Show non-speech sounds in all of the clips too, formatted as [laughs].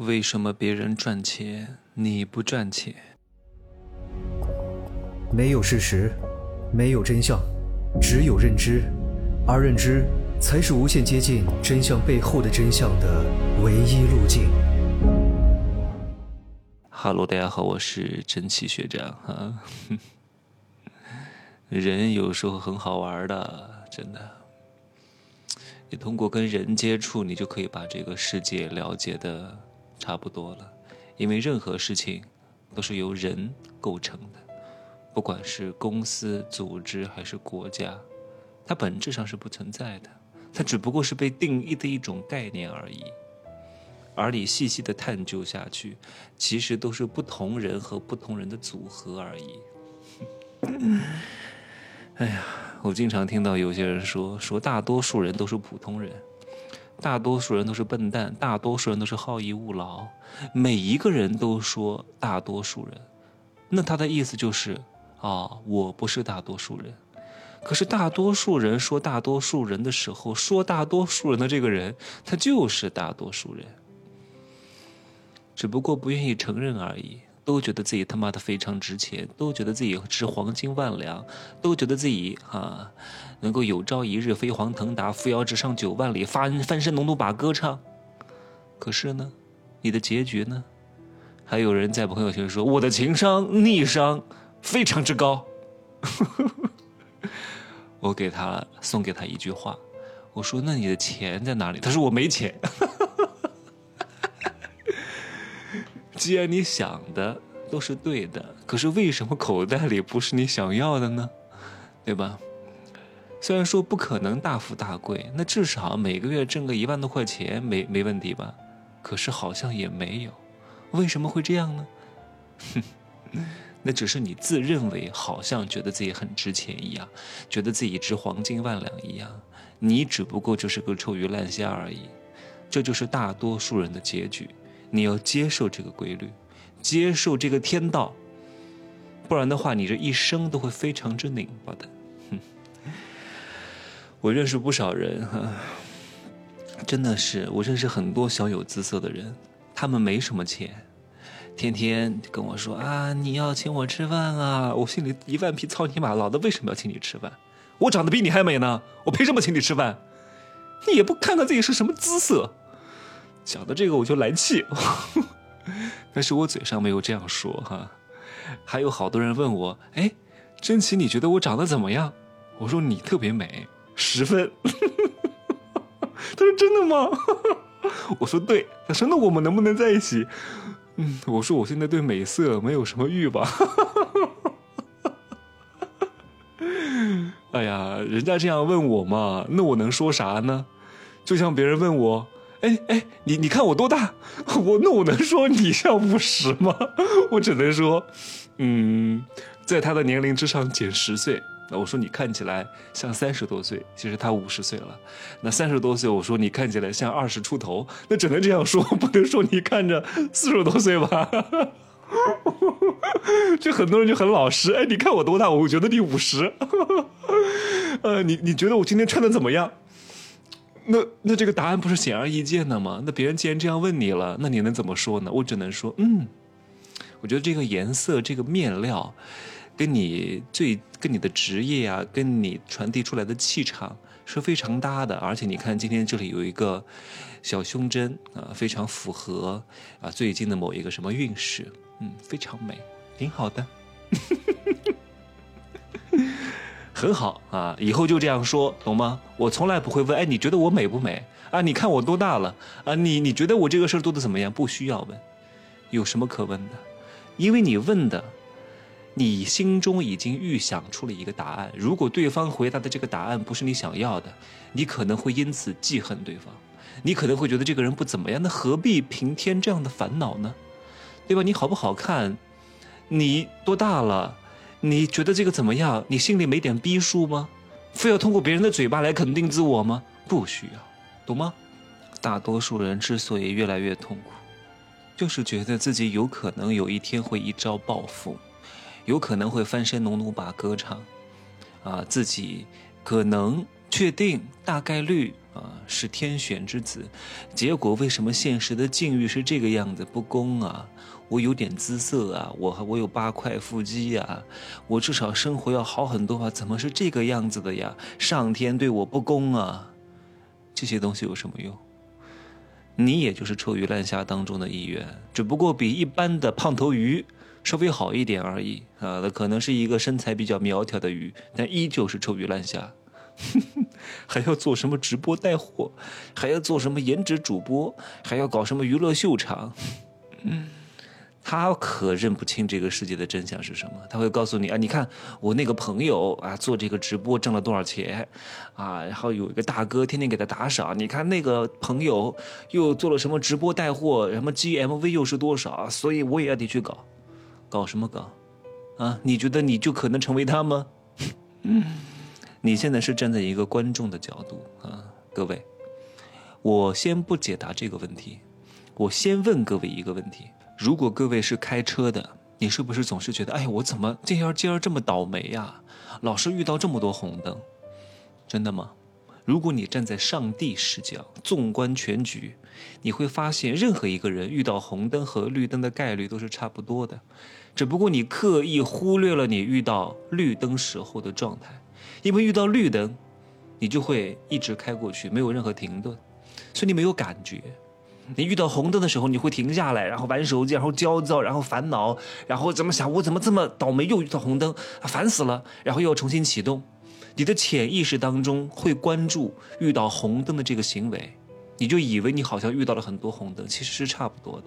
为什么别人赚钱你不赚钱？没有事实，没有真相，只有认知，而认知才是无限接近真相背后的真相的唯一路径。哈喽，大家好，我是真奇学长哈。[laughs] 人有时候很好玩的，真的。你通过跟人接触，你就可以把这个世界了解的。差不多了，因为任何事情都是由人构成的，不管是公司、组织还是国家，它本质上是不存在的，它只不过是被定义的一种概念而已。而你细细的探究下去，其实都是不同人和不同人的组合而已。[laughs] 哎呀，我经常听到有些人说，说大多数人都是普通人。大多数人都是笨蛋，大多数人都是好逸恶劳，每一个人都说大多数人，那他的意思就是啊，我不是大多数人。可是大多数人说大多数人的时候，说大多数人的这个人，他就是大多数人，只不过不愿意承认而已。都觉得自己他妈的非常值钱，都觉得自己值黄金万两，都觉得自己哈能够有朝一日飞黄腾达，扶摇直上九万里，翻翻身农奴把歌唱。可是呢，你的结局呢？还有人在朋友圈说我的情商逆商非常之高。[laughs] 我给他送给他一句话，我说那你的钱在哪里？他说我没钱。既然你想的都是对的，可是为什么口袋里不是你想要的呢？对吧？虽然说不可能大富大贵，那至少每个月挣个一万多块钱没没问题吧？可是好像也没有，为什么会这样呢？哼，[laughs] 那只是你自认为好像觉得自己很值钱一样，觉得自己值黄金万两一样，你只不过就是个臭鱼烂虾而已，这就是大多数人的结局。你要接受这个规律，接受这个天道，不然的话，你这一生都会非常之拧巴的。哼 [laughs] 我认识不少人哈，真的是我认识很多小有姿色的人，他们没什么钱，天天跟我说啊，你要请我吃饭啊，我心里一万匹操你妈，老子为什么要请你吃饭？我长得比你还美呢，我凭什么请你吃饭？你也不看看自己是什么姿色。讲的这个我就来气，[laughs] 但是我嘴上没有这样说哈。还有好多人问我，哎，真奇，你觉得我长得怎么样？我说你特别美，十分。[laughs] 他说真的吗？[laughs] 我说对。他说那我们能不能在一起？嗯，我说我现在对美色没有什么欲望。哎呀，人家这样问我嘛，那我能说啥呢？就像别人问我。哎哎，你你看我多大？我那我能说你像五十吗？我只能说，嗯，在他的年龄之上减十岁。那我说你看起来像三十多岁，其实他五十岁了。那三十多岁，我说你看起来像二十出头，那只能这样说，不能说你看着四十多岁吧？[laughs] 这很多人就很老实。哎，你看我多大？我觉得你五十。[laughs] 呃，你你觉得我今天穿的怎么样？那那这个答案不是显而易见的吗？那别人既然这样问你了，那你能怎么说呢？我只能说，嗯，我觉得这个颜色、这个面料，跟你最跟你的职业啊，跟你传递出来的气场是非常搭的。而且你看，今天这里有一个小胸针啊，非常符合啊最近的某一个什么运势，嗯，非常美，挺好的。[laughs] 很好啊，以后就这样说，懂吗？我从来不会问，哎，你觉得我美不美啊？你看我多大了啊？你你觉得我这个事儿做的怎么样？不需要问，有什么可问的？因为你问的，你心中已经预想出了一个答案。如果对方回答的这个答案不是你想要的，你可能会因此记恨对方，你可能会觉得这个人不怎么样。那何必平添这样的烦恼呢？对吧？你好不好看？你多大了？你觉得这个怎么样？你心里没点逼数吗？非要通过别人的嘴巴来肯定自我吗？不需要，懂吗？大多数人之所以越来越痛苦，就是觉得自己有可能有一天会一朝暴富，有可能会翻身农奴把歌唱，啊，自己可能确定大概率啊，是天选之子，结果为什么现实的境遇是这个样子？不公啊！我有点姿色啊，我我有八块腹肌呀，我至少生活要好很多啊，怎么是这个样子的呀？上天对我不公啊！这些东西有什么用？你也就是臭鱼烂虾当中的一员，只不过比一般的胖头鱼稍微好一点而已啊。那可能是一个身材比较苗条的鱼，但依旧是臭鱼烂虾。[laughs] 还要做什么直播带货，还要做什么颜值主播，还要搞什么娱乐秀场？他可认不清这个世界的真相是什么。他会告诉你啊，你看我那个朋友啊，做这个直播挣了多少钱啊？然后有一个大哥天天给他打赏。你看那个朋友又做了什么直播带货，什么 GMV 又是多少？所以我也要得去搞，搞什么搞？啊？你觉得你就可能成为他吗？嗯。[laughs] 你现在是站在一个观众的角度啊，各位，我先不解答这个问题，我先问各位一个问题：如果各位是开车的，你是不是总是觉得，哎，我怎么今天今儿这么倒霉呀？老是遇到这么多红灯，真的吗？如果你站在上帝视角，纵观全局，你会发现，任何一个人遇到红灯和绿灯的概率都是差不多的，只不过你刻意忽略了你遇到绿灯时候的状态。因为遇到绿灯，你就会一直开过去，没有任何停顿，所以你没有感觉。你遇到红灯的时候，你会停下来，然后玩手机，然后焦躁，然后烦恼，然后怎么想？我怎么这么倒霉，又遇到红灯，烦死了！然后又要重新启动。你的潜意识当中会关注遇到红灯的这个行为，你就以为你好像遇到了很多红灯，其实是差不多的。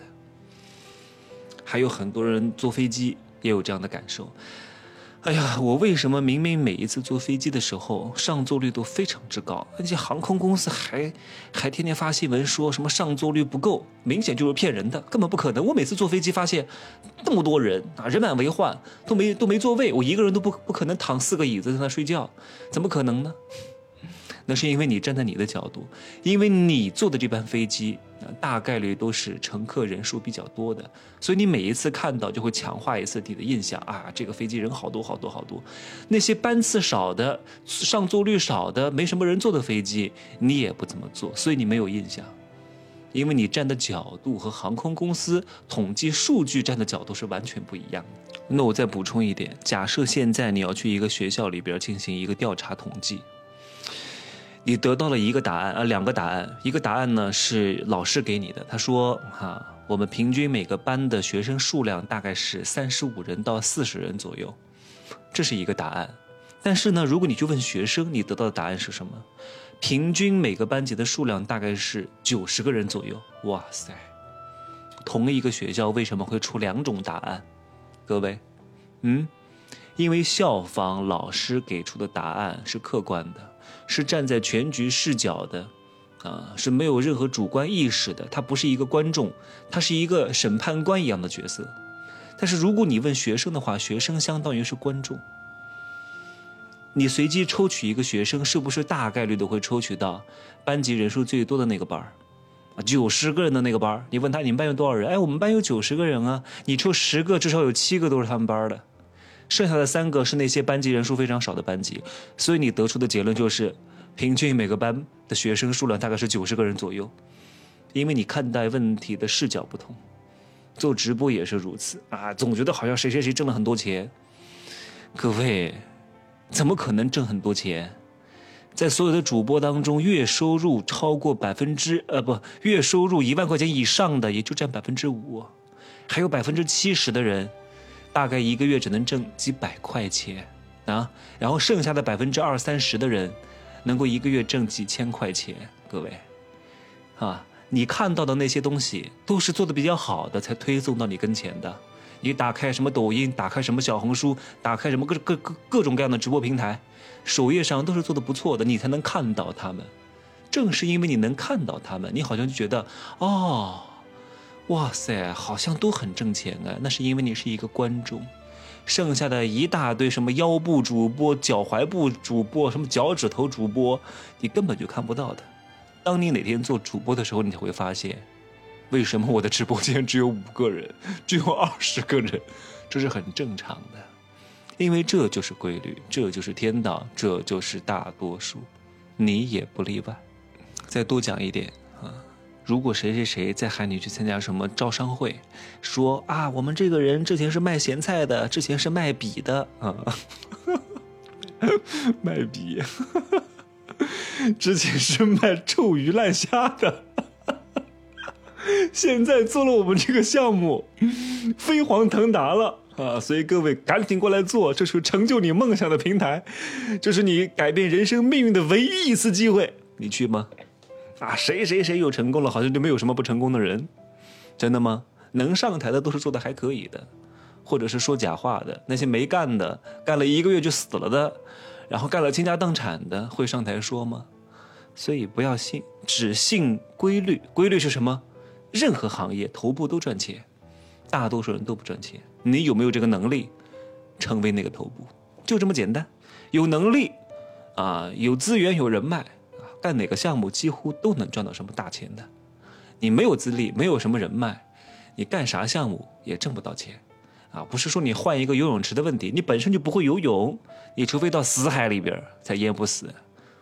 还有很多人坐飞机也有这样的感受。哎呀，我为什么明明每一次坐飞机的时候上座率都非常之高，而且航空公司还还天天发新闻说什么上座率不够，明显就是骗人的，根本不可能。我每次坐飞机发现那么多人啊，人满为患，都没都没座位，我一个人都不不可能躺四个椅子在那睡觉，怎么可能呢？那是因为你站在你的角度，因为你坐的这班飞机，大概率都是乘客人数比较多的，所以你每一次看到就会强化一次你的印象啊，这个飞机人好多好多好多。那些班次少的、上座率少的、没什么人坐的飞机，你也不怎么坐，所以你没有印象，因为你站的角度和航空公司统计数据站的角度是完全不一样的。那我再补充一点，假设现在你要去一个学校里边进行一个调查统计。你得到了一个答案啊，两个答案。一个答案呢是老师给你的，他说：“哈，我们平均每个班的学生数量大概是三十五人到四十人左右，这是一个答案。但是呢，如果你去问学生，你得到的答案是什么？平均每个班级的数量大概是九十个人左右。哇塞，同一个学校为什么会出两种答案？各位，嗯，因为校方老师给出的答案是客观的。”是站在全局视角的，啊，是没有任何主观意识的。他不是一个观众，他是一个审判官一样的角色。但是如果你问学生的话，学生相当于是观众。你随机抽取一个学生，是不是大概率都会抽取到班级人数最多的那个班儿？啊，九十个人的那个班儿。你问他你们班有多少人？哎，我们班有九十个人啊。你抽十个，至少有七个都是他们班的。剩下的三个是那些班级人数非常少的班级，所以你得出的结论就是，平均每个班的学生数量大概是九十个人左右，因为你看待问题的视角不同。做直播也是如此啊，总觉得好像谁谁谁挣了很多钱。各位，怎么可能挣很多钱？在所有的主播当中，月收入超过百分之呃不，月收入一万块钱以上的也就占百分之五，还有百分之七十的人。大概一个月只能挣几百块钱啊，然后剩下的百分之二三十的人，能够一个月挣几千块钱。各位，啊，你看到的那些东西都是做的比较好的才推送到你跟前的。你打开什么抖音，打开什么小红书，打开什么各各各各种各样的直播平台，首页上都是做的不错的，你才能看到他们。正是因为你能看到他们，你好像就觉得哦。哇塞，好像都很挣钱啊！那是因为你是一个观众，剩下的一大堆什么腰部主播、脚踝部主播、什么脚趾头主播，你根本就看不到的。当你哪天做主播的时候，你才会发现，为什么我的直播间只有五个人，[laughs] 只有二十个人，这是很正常的，因为这就是规律，这就是天道，这就是大多数，你也不例外。再多讲一点啊。如果谁谁谁再喊你去参加什么招商会，说啊，我们这个人之前是卖咸菜的，之前是卖笔的啊，[laughs] 卖笔，[laughs] 之前是卖臭鱼烂虾的，[laughs] 现在做了我们这个项目，飞黄腾达了啊！所以各位赶紧过来做，这是成就你梦想的平台，这是你改变人生命运的唯一一次机会，你去吗？啊，谁谁谁又成功了，好像就没有什么不成功的人，真的吗？能上台的都是做的还可以的，或者是说假话的，那些没干的，干了一个月就死了的，然后干了倾家荡产的，会上台说吗？所以不要信，只信规律。规律是什么？任何行业头部都赚钱，大多数人都不赚钱。你有没有这个能力，成为那个头部？就这么简单。有能力，啊，有资源，有人脉。干哪个项目几乎都能赚到什么大钱的，你没有资历，没有什么人脉，你干啥项目也挣不到钱，啊，不是说你换一个游泳池的问题，你本身就不会游泳，你除非到死海里边才淹不死，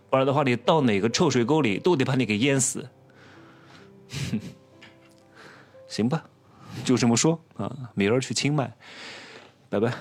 不然的话你到哪个臭水沟里都得把你给淹死。[laughs] 行吧，就这么说啊，明儿去清迈，拜拜。